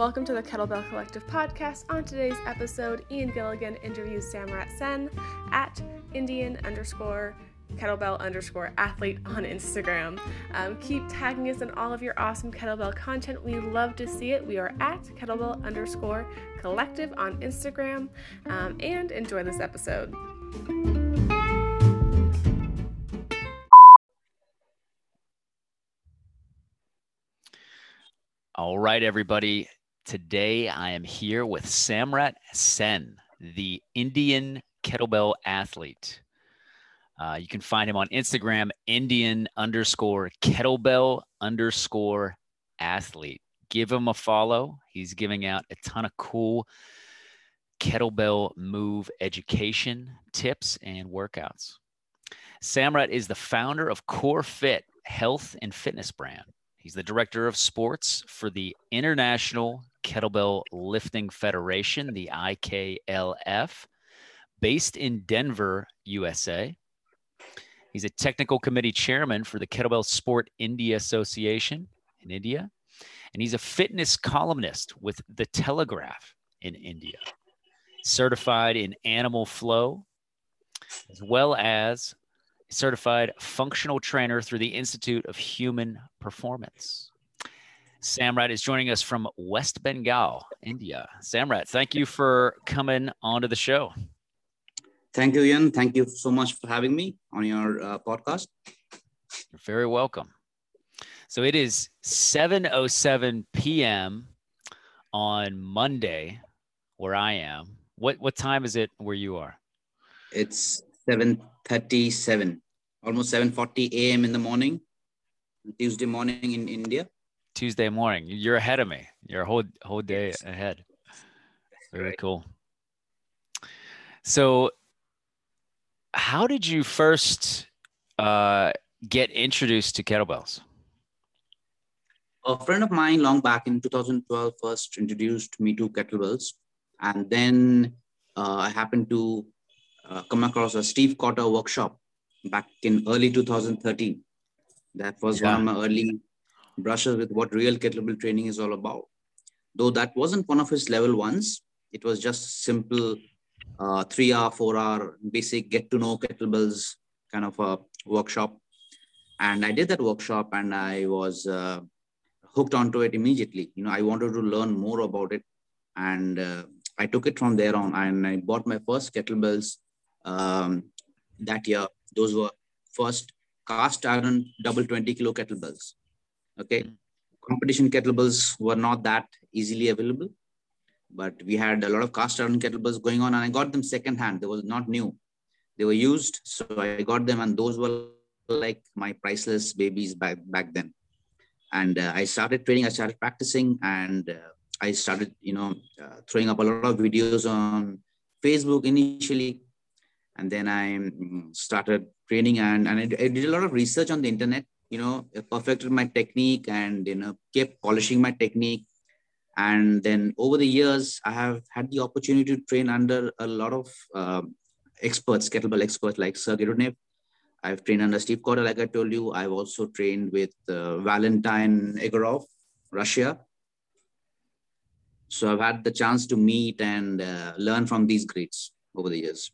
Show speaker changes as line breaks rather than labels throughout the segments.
welcome to the Kettlebell Collective podcast. On today's episode, Ian Gilligan interviews Samrat Sen at Indian underscore kettlebell underscore athlete on Instagram. Um, keep tagging us in all of your awesome kettlebell content. We love to see it. We are at kettlebell underscore collective on Instagram um, and enjoy this episode.
All right, everybody. Today I am here with Samrat Sen, the Indian kettlebell athlete. Uh, you can find him on Instagram, Indian underscore kettlebell underscore athlete. Give him a follow. He's giving out a ton of cool kettlebell move education tips and workouts. Samrat is the founder of Core Fit Health and Fitness brand. He's the director of sports for the International Kettlebell Lifting Federation, the IKLF, based in Denver, USA. He's a technical committee chairman for the Kettlebell Sport India Association in India. And he's a fitness columnist with The Telegraph in India, certified in animal flow, as well as certified functional trainer through the Institute of Human Performance. Samrat is joining us from West Bengal, India. Samrat, thank you for coming onto the show.
Thank you, Ian. Thank you so much for having me on your uh, podcast.
You're very welcome. So it is 7:07 p.m. on Monday, where I am. What what time is it where you are?
It's 7.37, almost 7.40 a.m. in the morning, Tuesday morning in India.
Tuesday morning. You're ahead of me. You're a whole, whole day yes. ahead. Very right. cool. So how did you first uh, get introduced to kettlebells?
A friend of mine long back in 2012 first introduced me to kettlebells. And then uh, I happened to uh, come across a Steve Cotter workshop back in early 2013. That was yeah. one of my early brushes with what real kettlebell training is all about. Though that wasn't one of his level ones, it was just simple uh, three hour, four hour basic get to know kettlebells kind of a workshop. And I did that workshop and I was uh, hooked onto it immediately. You know, I wanted to learn more about it. And uh, I took it from there on and I bought my first kettlebells um, that year. Those were first cast iron double 20 kilo kettlebells. Okay. Mm. Competition kettlebells were not that easily available, but we had a lot of cast iron kettlebells going on and I got them secondhand. They were not new. They were used. So I got them and those were like my priceless babies back, back then. And uh, I started training, I started practicing and uh, I started, you know, uh, throwing up a lot of videos on Facebook initially and then I mm, started training and, and I, I did a lot of research on the internet, you know, perfected my technique and, you know, kept polishing my technique. And then over the years, I have had the opportunity to train under a lot of um, experts, kettlebell experts like Sergey Rudnev. I've trained under Steve Cotter, like I told you. I've also trained with uh, Valentin Egorov, Russia. So I've had the chance to meet and uh, learn from these greats over the years.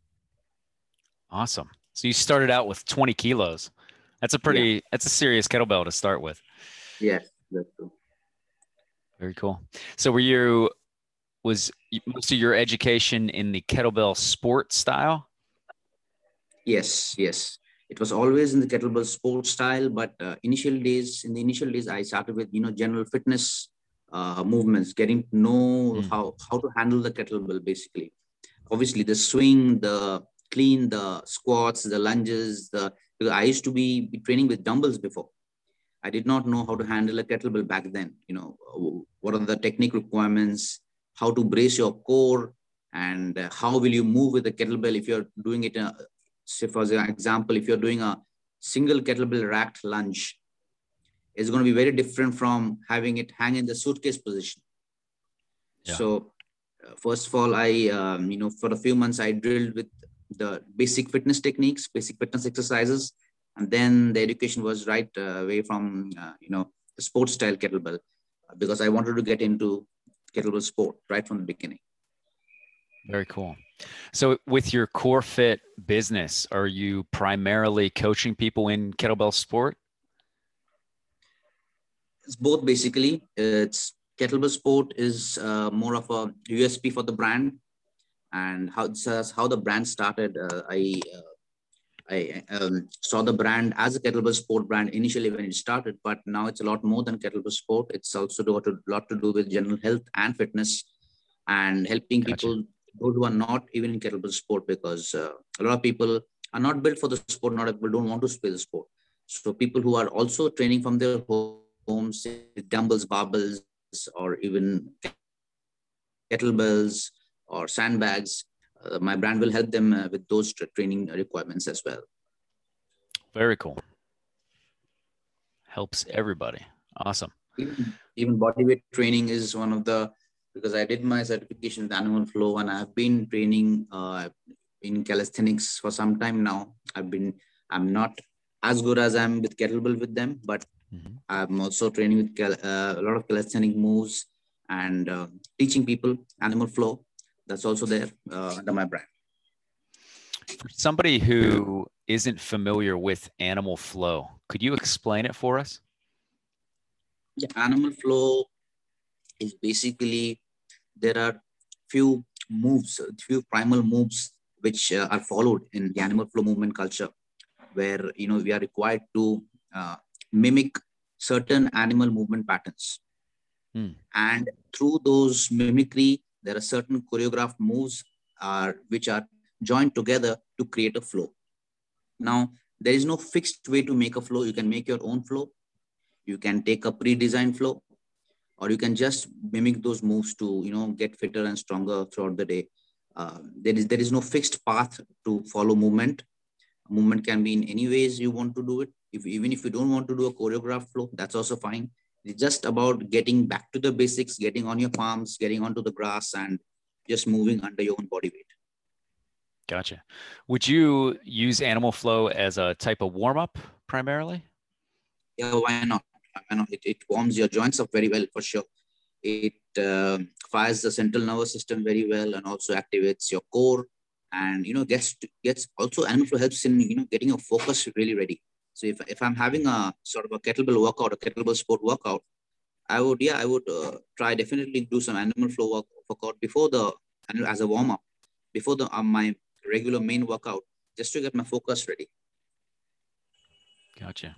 Awesome. So you started out with 20 kilos. That's a pretty, yeah. that's a serious kettlebell to start with.
Yes, that's true.
Very cool. So were you, was most of your education in the kettlebell sport style?
Yes, yes. It was always in the kettlebell sport style, but uh, initial days, in the initial days, I started with, you know, general fitness uh, movements, getting to know mm. how, how to handle the kettlebell basically. Obviously the swing, the clean the squats, the lunges. The I used to be training with dumbbells before. I did not know how to handle a kettlebell back then. You know, what are the technique requirements? How to brace your core, and how will you move with the kettlebell if you're doing it? A, say, for example, if you're doing a single kettlebell racked lunge, it's going to be very different from having it hang in the suitcase position. Yeah. So, uh, first of all, I, um, you know, for a few months, I drilled with the basic fitness techniques, basic fitness exercises, and then the education was right uh, away from uh, you know the sports style kettlebell uh, because I wanted to get into kettlebell sport right from the beginning.
Very cool. So, with your core fit business, are you primarily coaching people in kettlebell sport?
It's both basically. It's kettlebell sport is uh, more of a USP for the brand, and how this how the brand started. Uh, I uh, I um, saw the brand as a kettlebell sport brand initially when it started, but now it's a lot more than kettlebell sport. It's also got a lot to do with general health and fitness, and helping gotcha. people who are not even in kettlebell sport because uh, a lot of people are not built for the sport. Not people don't want to play the sport. So people who are also training from their homes, dumbbells, barbells, or even kettlebells or sandbags, uh, my brand will help them uh, with those training requirements as well.
Very cool. Helps everybody. Awesome.
Even, even bodyweight training is one of the because I did my certification with Animal Flow and I've been training uh, in calisthenics for some time now. I've been I'm not as good as I'm with kettlebell with them, but mm-hmm. I'm also training with cal- uh, a lot of calisthenic moves and uh, teaching people Animal Flow that's also there uh, under my brand.
For somebody who isn't familiar with Animal Flow, could you explain it for us?
Yeah, Animal Flow is basically there are few moves, few primal moves which uh, are followed in the Animal Flow movement culture, where you know we are required to uh, mimic certain animal movement patterns. Hmm. And through those mimicry, there are certain choreographed moves are, which are joined together to create a flow. Now, there is no fixed way to make a flow. You can make your own flow. You can take a pre-designed flow, or you can just mimic those moves to you know get fitter and stronger throughout the day. Uh, there is there is no fixed path to follow movement. Movement can be in any ways you want to do it. If even if you don't want to do a choreographed flow, that's also fine. It's just about getting back to the basics, getting on your palms, getting onto the grass, and just moving under your own body weight.
Gotcha. Would you use Animal Flow as a type of warm up primarily?
Yeah, why not? Why not? It, it warms your joints up very well for sure. It uh, fires the central nervous system very well and also activates your core and you know gets gets also animal flow helps in you know getting your focus really ready so if, if I'm having a sort of a kettlebell workout, a kettlebell sport workout, I would, yeah, I would uh, try definitely do some animal flow work, workout before the, as a warm up, before the, um, my regular main workout, just to get my focus ready.
Gotcha.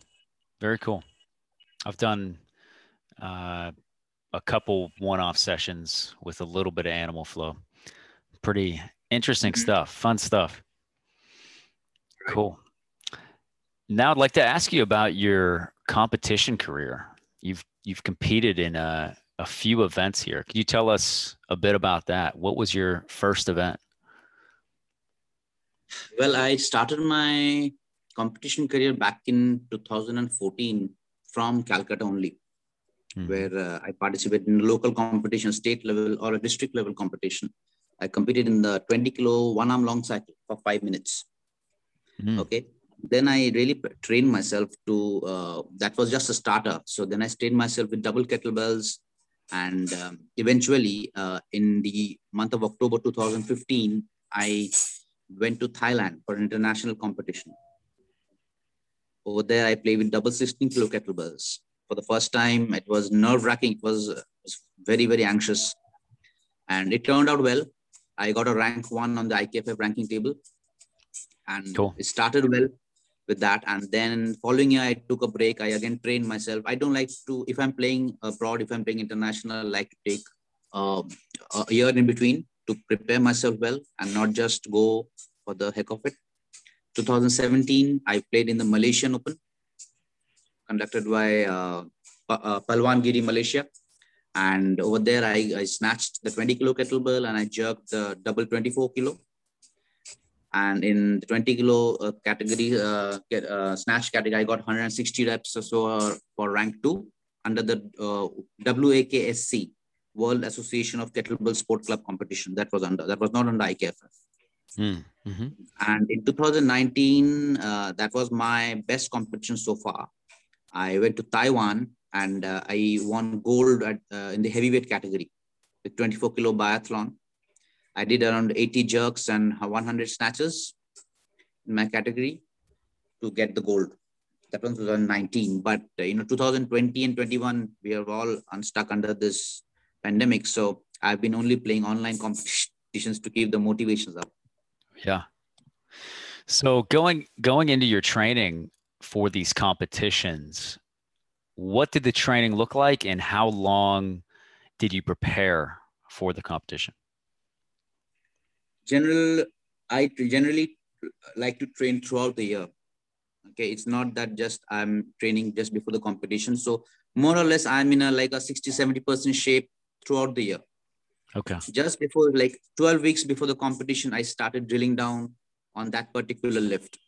Very cool. I've done uh, a couple one-off sessions with a little bit of animal flow. Pretty interesting mm-hmm. stuff, fun stuff. Right. Cool. Now I'd like to ask you about your competition career. You've you've competed in a, a few events here. Could you tell us a bit about that? What was your first event?
Well, I started my competition career back in 2014 from Calcutta only, mm. where uh, I participated in local competition, state level or a district level competition. I competed in the 20 kilo one arm long cycle for five minutes. Mm. Okay then I really trained myself to, uh, that was just a starter. So then I trained myself with double kettlebells. And um, eventually, uh, in the month of October 2015, I went to Thailand for an international competition. Over there, I played with double 16 kilo kettlebells. For the first time, it was nerve wracking. It was, uh, was very, very anxious. And it turned out well. I got a rank one on the IKFF ranking table. And cool. it started well with that. And then following year, I took a break. I again trained myself. I don't like to, if I'm playing abroad, if I'm playing international, I like to take uh, a year in between to prepare myself well and not just go for the heck of it. 2017, I played in the Malaysian Open conducted by uh, uh, Palwan Giri, Malaysia. And over there, I, I snatched the 20 kilo kettlebell and I jerked the double 24 kilo and in the 20 kilo uh, category, uh, uh, snatch category, I got 160 reps or so uh, for rank two under the uh, WAKSC, World Association of Kettlebell Sport Club competition. That was under, that was not under IKFF. Mm, mm-hmm. And in 2019, uh, that was my best competition so far. I went to Taiwan and I won gold at, in the heavyweight category the 24 kilo biathlon. I did around 80 jerks and 100 snatches in my category to get the gold. That was 2019. But uh, you know, 2020 and 21, we are all unstuck under this pandemic. So I've been only playing online competitions to keep the motivations up.
Yeah. So going going into your training for these competitions, what did the training look like and how long did you prepare for the competition?
General, I generally like to train throughout the year. Okay, it's not that just I'm training just before the competition. So more or less, I'm in a like a 60, 70% shape throughout the year.
Okay.
Just before like 12 weeks before the competition, I started drilling down on that particular lift.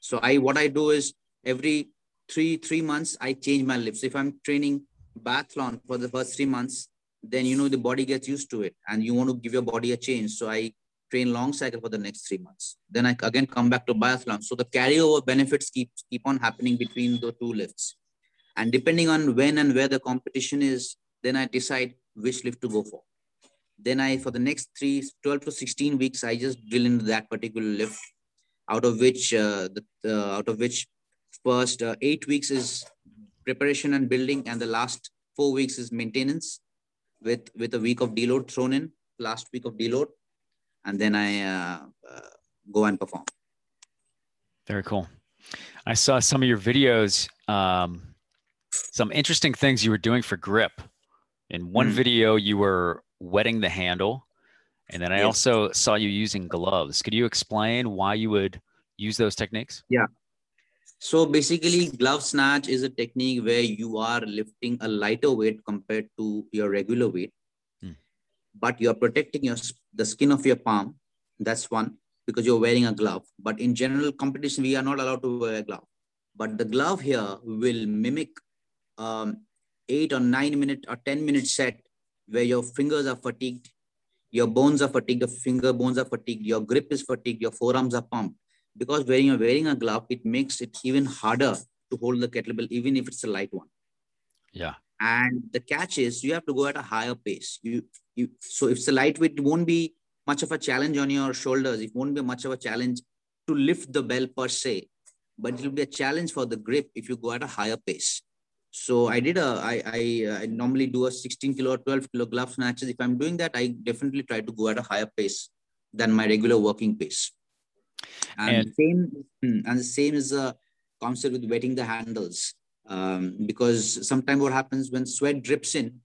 So I what I do is every three three months I change my lifts. If I'm training biathlon for the first three months, then you know the body gets used to it and you want to give your body a change. So I train long cycle for the next three months. Then I again come back to biathlon. So the carryover benefits keep keep on happening between the two lifts. And depending on when and where the competition is, then I decide which lift to go for. Then I, for the next three, 12 to 16 weeks, I just drill into that particular lift, out of which, uh, the, uh, out of which first uh, eight weeks is preparation and building, and the last four weeks is maintenance with, with a week of deload thrown in, last week of deload. And then I uh, uh, go and perform.
Very cool. I saw some of your videos, um, some interesting things you were doing for grip. In one mm. video, you were wetting the handle. And then I yes. also saw you using gloves. Could you explain why you would use those techniques?
Yeah. So basically, glove snatch is a technique where you are lifting a lighter weight compared to your regular weight, hmm. but you're protecting your the skin of your palm. That's one because you're wearing a glove. But in general competition, we are not allowed to wear a glove. But the glove here will mimic um, eight or nine minute or ten minute set where your fingers are fatigued, your bones are fatigued, your finger bones are fatigued, your grip is fatigued, your forearms are pumped. Because when you're wearing a glove, it makes it even harder to hold the kettlebell, even if it's a light one.
Yeah.
And the catch is you have to go at a higher pace. You, you so if it's a lightweight, it won't be much of a challenge on your shoulders. It won't be much of a challenge to lift the bell per se, but it will be a challenge for the grip if you go at a higher pace. So I did a, I, I, I normally do a 16 kilo or 12 kilo glove snatches. If I'm doing that, I definitely try to go at a higher pace than my regular working pace. And, and same, hmm, and the same is a concept with wetting the handles. Um, because sometimes what happens when sweat drips in,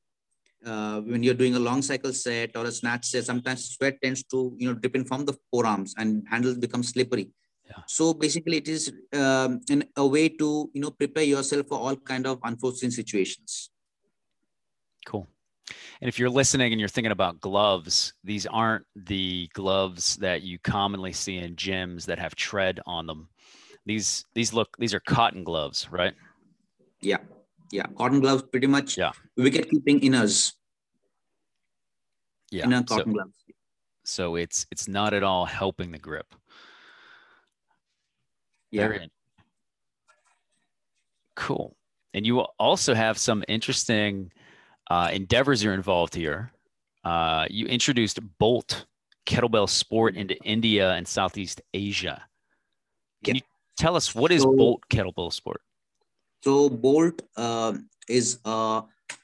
uh, when you're doing a long cycle set or a snatch set, sometimes sweat tends to you know drip in from the forearms and handles become slippery. Yeah. So basically, it is um, a way to you know prepare yourself for all kind of unforeseen situations.
Cool. And if you're listening and you're thinking about gloves, these aren't the gloves that you commonly see in gyms that have tread on them. These these look these are cotton gloves, right?
Yeah, yeah, cotton gloves, pretty much.
Yeah,
wicket keeping inners.
Yeah,
inner cotton
so,
gloves.
So it's it's not at all helping the grip.
Yeah. Very
cool. And you also have some interesting uh, endeavors you're involved here. Uh, you introduced Bolt kettlebell sport into India and Southeast Asia. Can yeah. you tell us what is so, Bolt kettlebell sport?
So Bolt uh, is a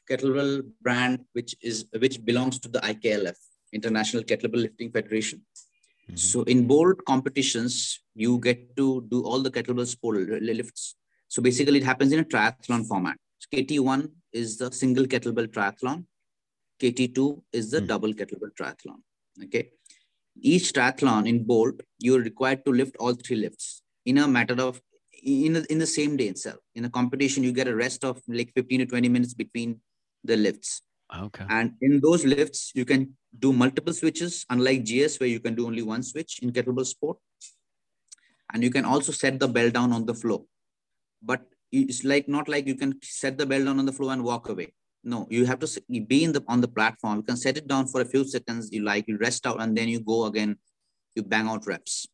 kettlebell brand which is which belongs to the IKLF, International Kettlebell Lifting Federation. Mm-hmm. So in Bolt competitions, you get to do all the kettlebell sport lifts. So basically, it happens in a triathlon format. So KT1 is the single kettlebell triathlon. KT2 is the mm-hmm. double kettlebell triathlon. Okay. Each triathlon in Bolt, you're required to lift all three lifts in a matter of in, the in the same day itself. In a competition, you get a rest of like 15 to 20 minutes between the lifts.
Okay.
And in those lifts, you can do multiple switches, unlike GS, where you can do only one switch in kettlebell sport. And you can also set the bell down on the floor. But it's like not like you can set the bell down on the floor and walk away. No, you have to be in the on the platform. You can set it down for a few seconds. You like you rest out, and then you go again. You bang out reps.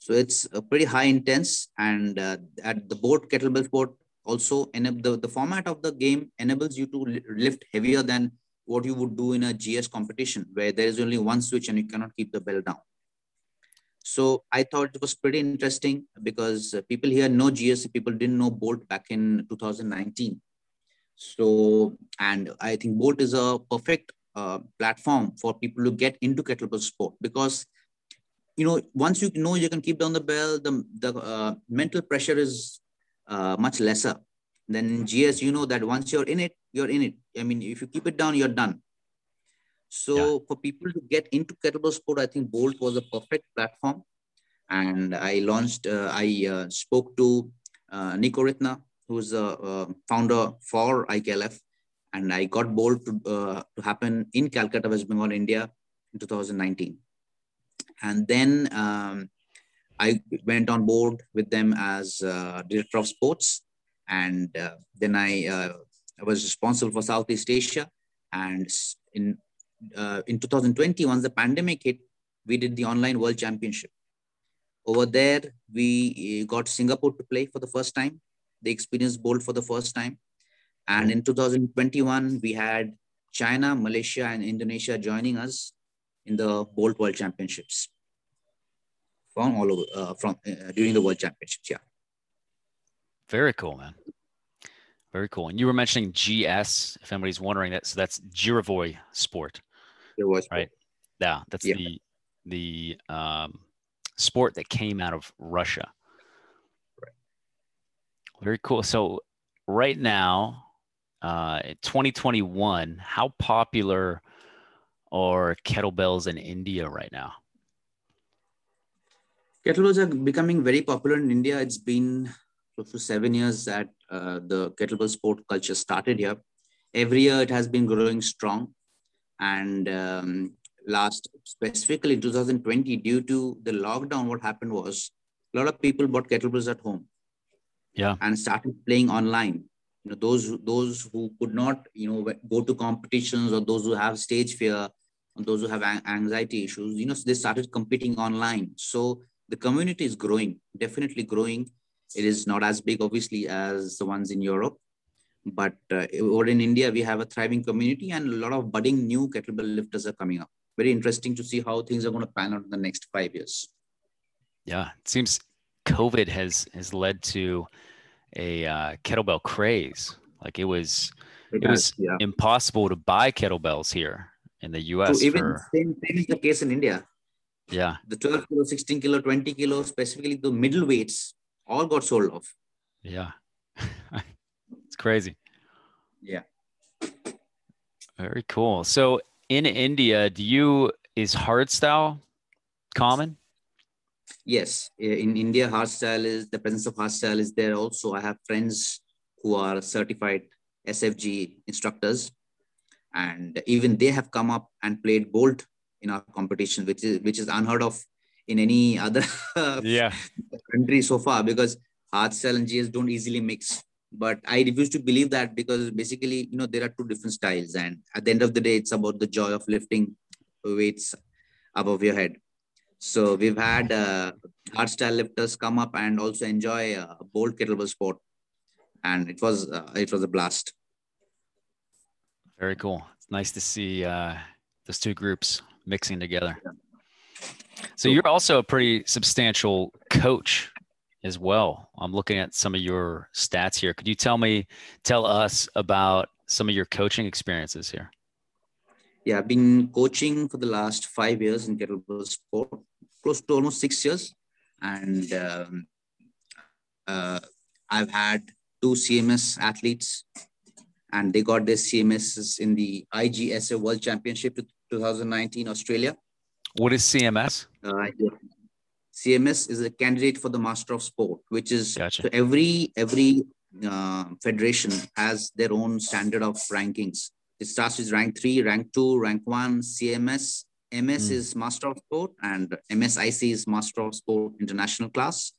So it's a pretty high intense. And uh, at the Bolt kettlebell sport, also the, the format of the game enables you to lift heavier than what you would do in a GS competition where there is only one switch and you cannot keep the bell down. So I thought it was pretty interesting because people here know GS, people didn't know Bolt back in 2019. So, and I think Bolt is a perfect uh, platform for people to get into kettlebell sport because, you know, once you know you can keep down the bell, the, the uh, mental pressure is uh, much lesser. Then GS, you know that once you're in it, you're in it. I mean, if you keep it down, you're done. So yeah. for people to get into kettlebell sport, I think Bolt was a perfect platform. And I launched, uh, I uh, spoke to uh, Nico Ritna, who's the uh, founder for IKLF. And I got Bolt to, uh, to happen in Calcutta, West Bengal, India in 2019. And then um, I went on board with them as uh, director of sports. And then I, I was responsible for Southeast Asia. And in uh, in 2020, once the pandemic hit, we did the online world championship. Over there, we uh, got Singapore to play for the first time. They experienced Bolt for the first time. And in 2021, we had China, Malaysia, and Indonesia joining us in the Bolt World Championships from all over uh, from uh, during the World Championships. Yeah.
Very cool, man. Very cool. And you were mentioning GS, if anybody's wondering that. So that's Girevoy Sport.
There was
right. Yeah, that's yeah. the the um, sport that came out of Russia. Right. Very cool. So right now, uh, 2021, how popular are kettlebells in India right now?
Kettlebells are becoming very popular in India. It's been close to seven years that uh, the kettlebell sport culture started here. Every year it has been growing strong. And um, last, specifically in 2020, due to the lockdown, what happened was a lot of people bought kettlebells at home.
Yeah.
And started playing online. You know, those those who could not, you know, go to competitions or those who have stage fear, or those who have anxiety issues, you know, they started competing online. So the community is growing, definitely growing. It is not as big, obviously, as the ones in Europe, but uh, over in India, we have a thriving community and a lot of budding new kettlebell lifters are coming up. Very interesting to see how things are going to pan out in the next five years.
Yeah, it seems COVID has has led to a uh, kettlebell craze. Like it was, it, it was yeah. impossible to buy kettlebells here in the U.S.
So even for... same, same is the case in India.
Yeah,
the 12 kilo, 16 kilo, 20 kilo, specifically the middle weights, all got sold off.
Yeah. It's crazy.
Yeah.
Very cool. So in India, do you is hardstyle common?
Yes, in India, hardstyle is the presence of hardstyle is there. Also, I have friends who are certified SFG instructors, and even they have come up and played Bolt in our competition, which is which is unheard of in any other
yeah.
country so far because hardstyle and GS don't easily mix. But i refuse to believe that because basically you know there are two different styles. And at the end of the day it's about the joy of lifting weights above your head so we've had uh, hard style lifters come up and also enjoy uh, Bolt kettlebell sport and it was uh, it was a blast
very cool it's nice to see uh, those two groups mixing together so you're also a pretty substantial coach as well. I'm looking at some of your stats here. Could you tell me, tell us about some of your coaching experiences here?
Yeah, I've been coaching for the last five years in kettlebell sport, close to almost six years. And um, uh, I've had two CMS athletes, and they got their CMSs in the IGSA World Championship 2019 Australia.
What is CMS?
Uh, CMS is a candidate for the Master of Sport, which is
gotcha.
so every every uh, federation has their own standard of rankings. It starts with rank three, rank two, rank one, CMS. MS mm. is Master of Sport, and MSIC is Master of Sport International Class.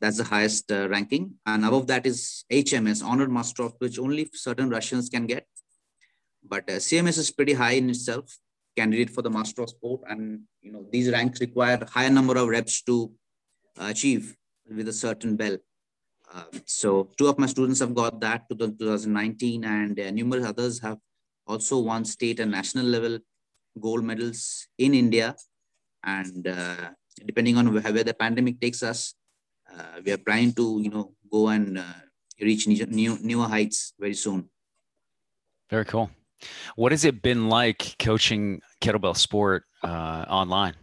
That's the highest uh, ranking. And above that is HMS, Honored Master of, which only certain Russians can get. But uh, CMS is pretty high in itself candidate for the master of sport and you know these ranks require higher number of reps to achieve with a certain bell uh, so two of my students have got that to the 2019 and uh, numerous others have also won state and national level gold medals in India. And uh, depending on where the pandemic takes us, uh, we are trying to, you know, go and uh, reach new, new, newer heights very soon.
Very cool. What has it been like coaching kettlebell sport uh, online?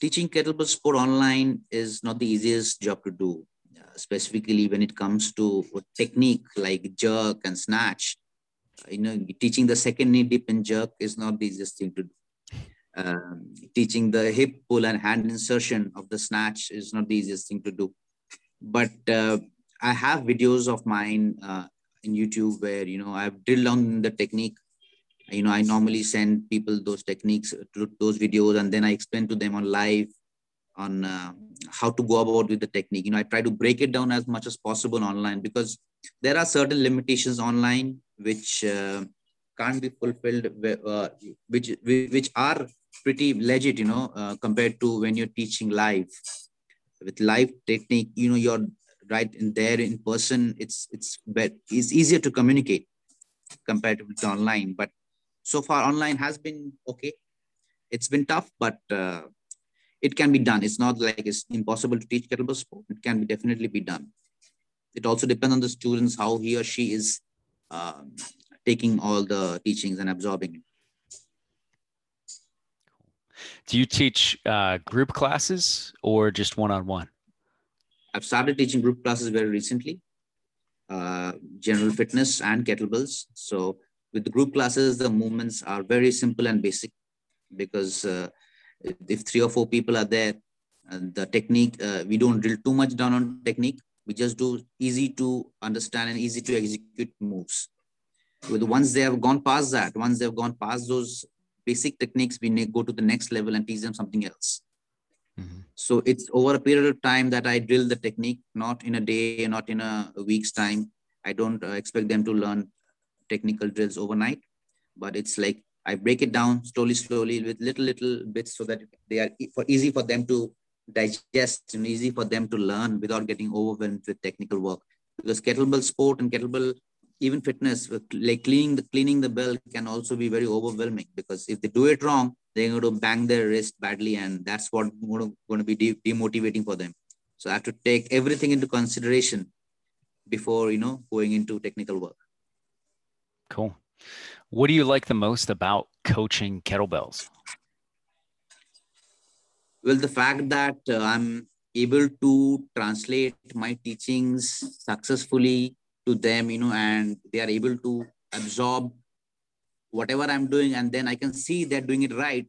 Teaching kettlebell sport online is not the easiest job to do, uh, specifically when it comes to technique like jerk and snatch. Uh, you know, teaching the second knee dip and jerk is not the easiest thing to do. Um, teaching the hip pull and hand insertion of the snatch is not the easiest thing to do. But uh, I have videos of mine uh, in YouTube where you know I've drilled on the technique. You know, I normally send people those techniques to those videos, and then I explain to them on live on uh, how to go about with the technique. You know, I try to break it down as much as possible online because there are certain limitations online which uh, can't be fulfilled, uh, which which are pretty legit. You know, uh, compared to when you're teaching live. With live technique, you know, you're right in there in person it's it's better it's easier to communicate compared to online but so far online has been okay it's been tough but uh, it can be done it's not like it's impossible to teach kettlebell sport it can be definitely be done it also depends on the students how he or she is um, taking all the teachings and absorbing it
do you teach uh, group classes or just one-on-one
I've started teaching group classes very recently, uh, general fitness and kettlebells. So with the group classes, the movements are very simple and basic because uh, if three or four people are there, and the technique, uh, we don't drill too much down on technique. We just do easy to understand and easy to execute moves. With once they have gone past that, once they've gone past those basic techniques, we go to the next level and teach them something else. Mm-hmm. So it's over a period of time that I drill the technique, not in a day, not in a week's time. I don't uh, expect them to learn technical drills overnight, but it's like I break it down slowly, slowly with little, little bits so that they are for easy for them to digest and easy for them to learn without getting overwhelmed with technical work. Because kettlebell sport and kettlebell even fitness, like cleaning the cleaning the bell can also be very overwhelming because if they do it wrong, they're going to bang their wrist badly, and that's what going to be de- demotivating for them. So I have to take everything into consideration before you know going into technical work.
Cool. What do you like the most about coaching kettlebells?
Well, the fact that uh, I'm able to translate my teachings successfully to them, you know, and they are able to absorb whatever I'm doing, and then I can see they're doing it right.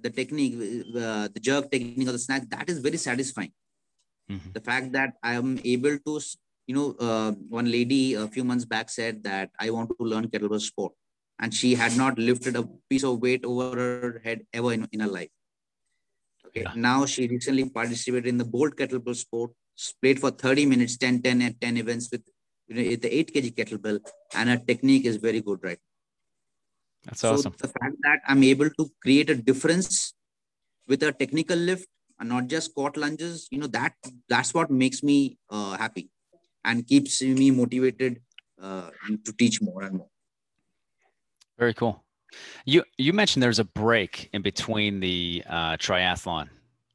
The technique, uh, the jerk technique of the snatch, that is very satisfying. Mm-hmm. The fact that I am able to, you know, uh, one lady a few months back said that I want to learn kettlebell sport, and she had not lifted a piece of weight over her head ever in, in her life. Yeah. now she recently participated in the bolt kettlebell sport, played for 30 minutes, 10, 10, and 10 events with you know, the 8 kg kettlebell, and her technique is very good right
That's so awesome.
The fact that I'm able to create a difference with a technical lift and not just squat lunges, you know, that that's what makes me uh, happy and keeps me motivated uh, to teach more and more.
Very cool. You you mentioned there's a break in between the uh, triathlon,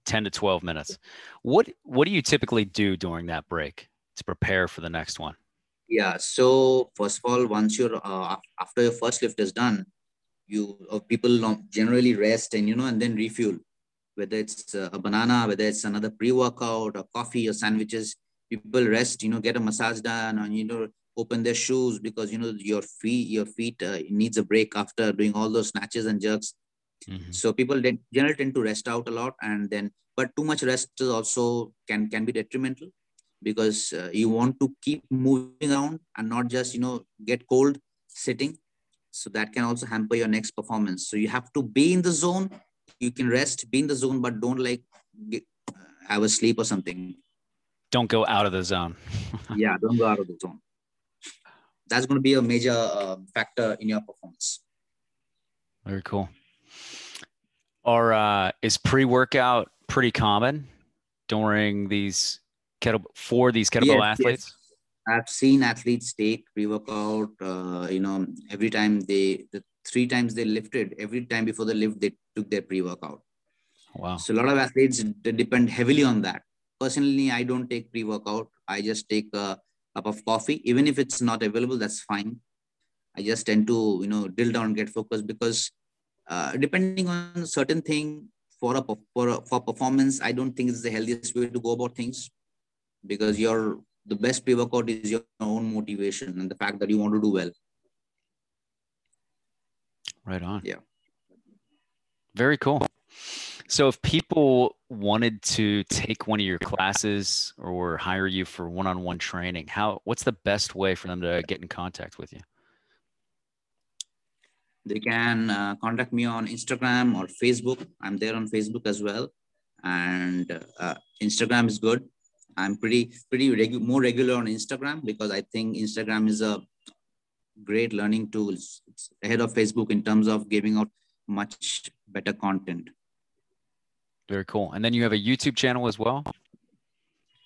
10 to 12 minutes. What what do you typically do during that break to prepare for the next one?
Yeah. So first of all, once you're uh, after your first lift is done, you uh, people generally rest and you know and then refuel, whether it's a banana, whether it's another pre-workout or coffee or sandwiches. People rest, you know, get a massage done, and you know, open their shoes because you know your feet your feet uh, needs a break after doing all those snatches and jerks. Mm-hmm. So people generally tend to rest out a lot, and then but too much rest is also can can be detrimental because uh, you want to keep moving around and not just you know get cold sitting. So that can also hamper your next performance. So you have to be in the zone. You can rest be in the zone but don't like get, uh, have a sleep or something.
Don't go out of the zone.
Yeah don't go out of the zone that's going to be a major uh, factor in your performance
very cool or uh, is pre-workout pretty common during these kettle for these kettlebell yes, athletes?
I've seen athletes take pre-workout. Uh, you know, every time they the three times they lifted, every time before the lift they took their pre-workout.
Wow.
So a lot of athletes depend heavily on that. Personally, I don't take pre-workout. I just take a cup of coffee, even if it's not available. That's fine. I just tend to you know drill down, get focused because uh, depending on certain thing for a for a, for performance, I don't think it's the healthiest way to go about things because your the best pre-workout is your own motivation and the fact that you want to do well.
Right on.
Yeah.
Very cool. So if people wanted to take one of your classes or hire you for one-on-one training, how what's the best way for them to get in contact with you?
They can uh, contact me on Instagram or Facebook. I'm there on Facebook as well, and uh, Instagram is good. I'm pretty pretty regu- more regular on Instagram because I think Instagram is a great learning tool. It's ahead of Facebook in terms of giving out much better content.
Very cool. And then you have a YouTube channel as well.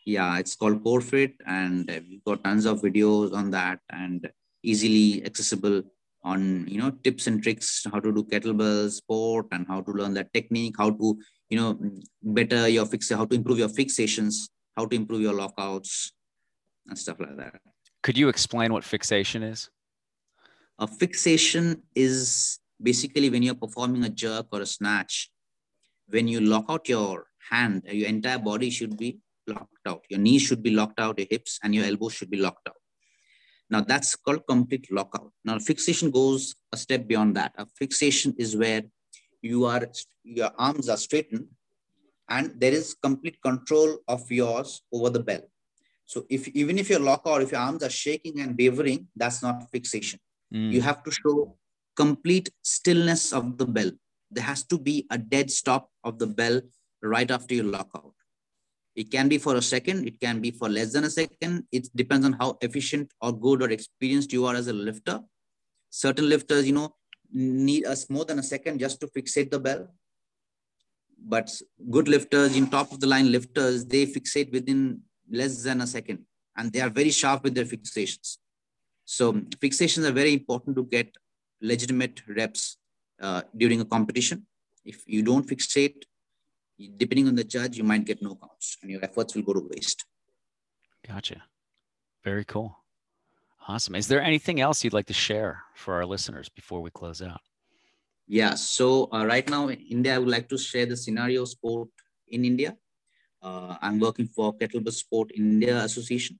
Yeah, it's called CoreFit, and we've got tons of videos on that and easily accessible on you know tips and tricks how to do kettlebell sport and how to learn that technique how to you know better your fix how to improve your fixations how to improve your lockouts and stuff like that.
Could you explain what fixation is?
A fixation is basically when you're performing a jerk or a snatch, when you lock out your hand, your entire body should be locked out. Your knees should be locked out, your hips and your elbows should be locked out. Now that's called complete lockout. Now fixation goes a step beyond that. A fixation is where you are your arms are straightened and there is complete control of yours over the bell. So if even if your lock or if your arms are shaking and wavering, that's not fixation. Mm. You have to show complete stillness of the bell. There has to be a dead stop of the bell right after you lock out. It can be for a second, it can be for less than a second. It depends on how efficient or good or experienced you are as a lifter. Certain lifters, you know, need us more than a second just to fixate the bell but good lifters in top of the line lifters they fixate within less than a second and they are very sharp with their fixations so fixations are very important to get legitimate reps uh, during a competition. If you don't fixate depending on the judge you might get no counts and your efforts will go to waste.
Gotcha. Very cool. Awesome. Is there anything else you'd like to share for our listeners before we close out?
Yeah, so uh, right now in India, I would like to share the scenario sport in India. Uh, I'm working for Kettlebell Sport India Association.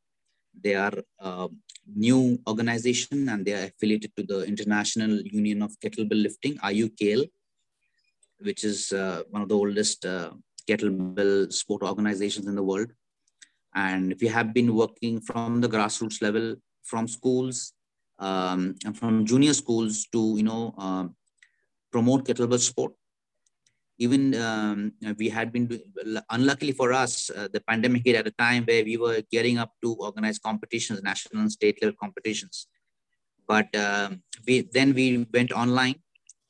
They are a new organization and they are affiliated to the International Union of Kettlebell Lifting, IUKL, which is uh, one of the oldest uh, kettlebell sport organizations in the world. And we have been working from the grassroots level, from schools um, and from junior schools to, you know, um, promote kettlebell sport. Even um, we had been, unluckily for us, uh, the pandemic hit at a time where we were gearing up to organize competitions, national and state level competitions. But um, we then we went online.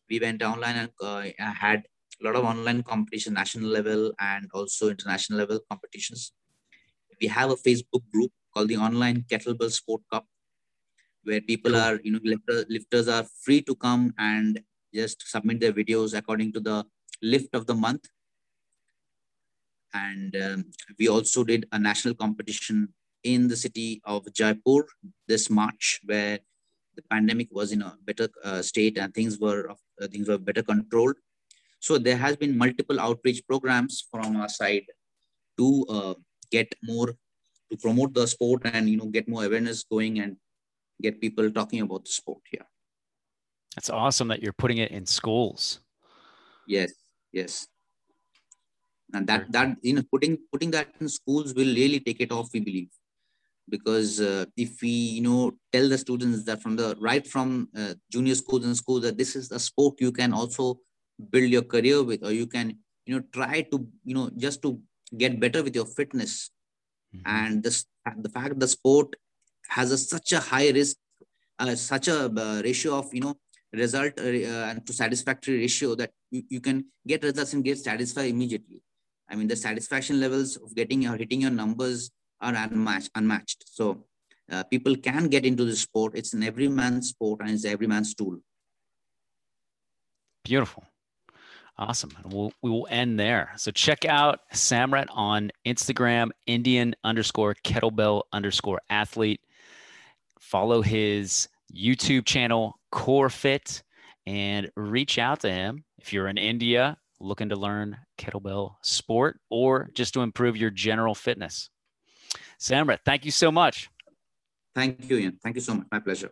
We went online and uh, had a lot of online competition, national level and also international level competitions. We have a Facebook group called the Online Kettlebell Sport Cup, where people are, you know, lifters, lifters are free to come and just submit their videos according to the lift of the month. And um, we also did a national competition in the city of Jaipur this March, where the pandemic was in a better uh, state and things were uh, things were better controlled. So there has been multiple outreach programs from our side to uh, get more to promote the sport and you know get more awareness going and get people talking about the sport here.
That's awesome that you're putting it in schools.
Yes, yes. And that that you know putting putting that in schools will really take it off, we believe, because uh, if we you know tell the students that from the right from uh, junior schools and schools that this is a sport you can also build your career with, or you can you know try to you know just to get better with your fitness, mm-hmm. and this the fact the sport has a, such a high risk, uh, such a uh, ratio of you know result uh, uh, and to satisfactory ratio that you, you can get results and get satisfied immediately. I mean, the satisfaction levels of getting or hitting your numbers are unmatched. unmatched. So uh, people can get into the sport. It's an every man's sport and it's every man's tool.
Beautiful. Awesome. We'll, we will end there. So check out Samrat on Instagram, Indian underscore kettlebell underscore athlete. Follow his YouTube channel, Core Fit, and reach out to him if you're in India looking to learn kettlebell sport or just to improve your general fitness. Samrat, thank you so much.
Thank you, Ian. Thank you so much. My pleasure.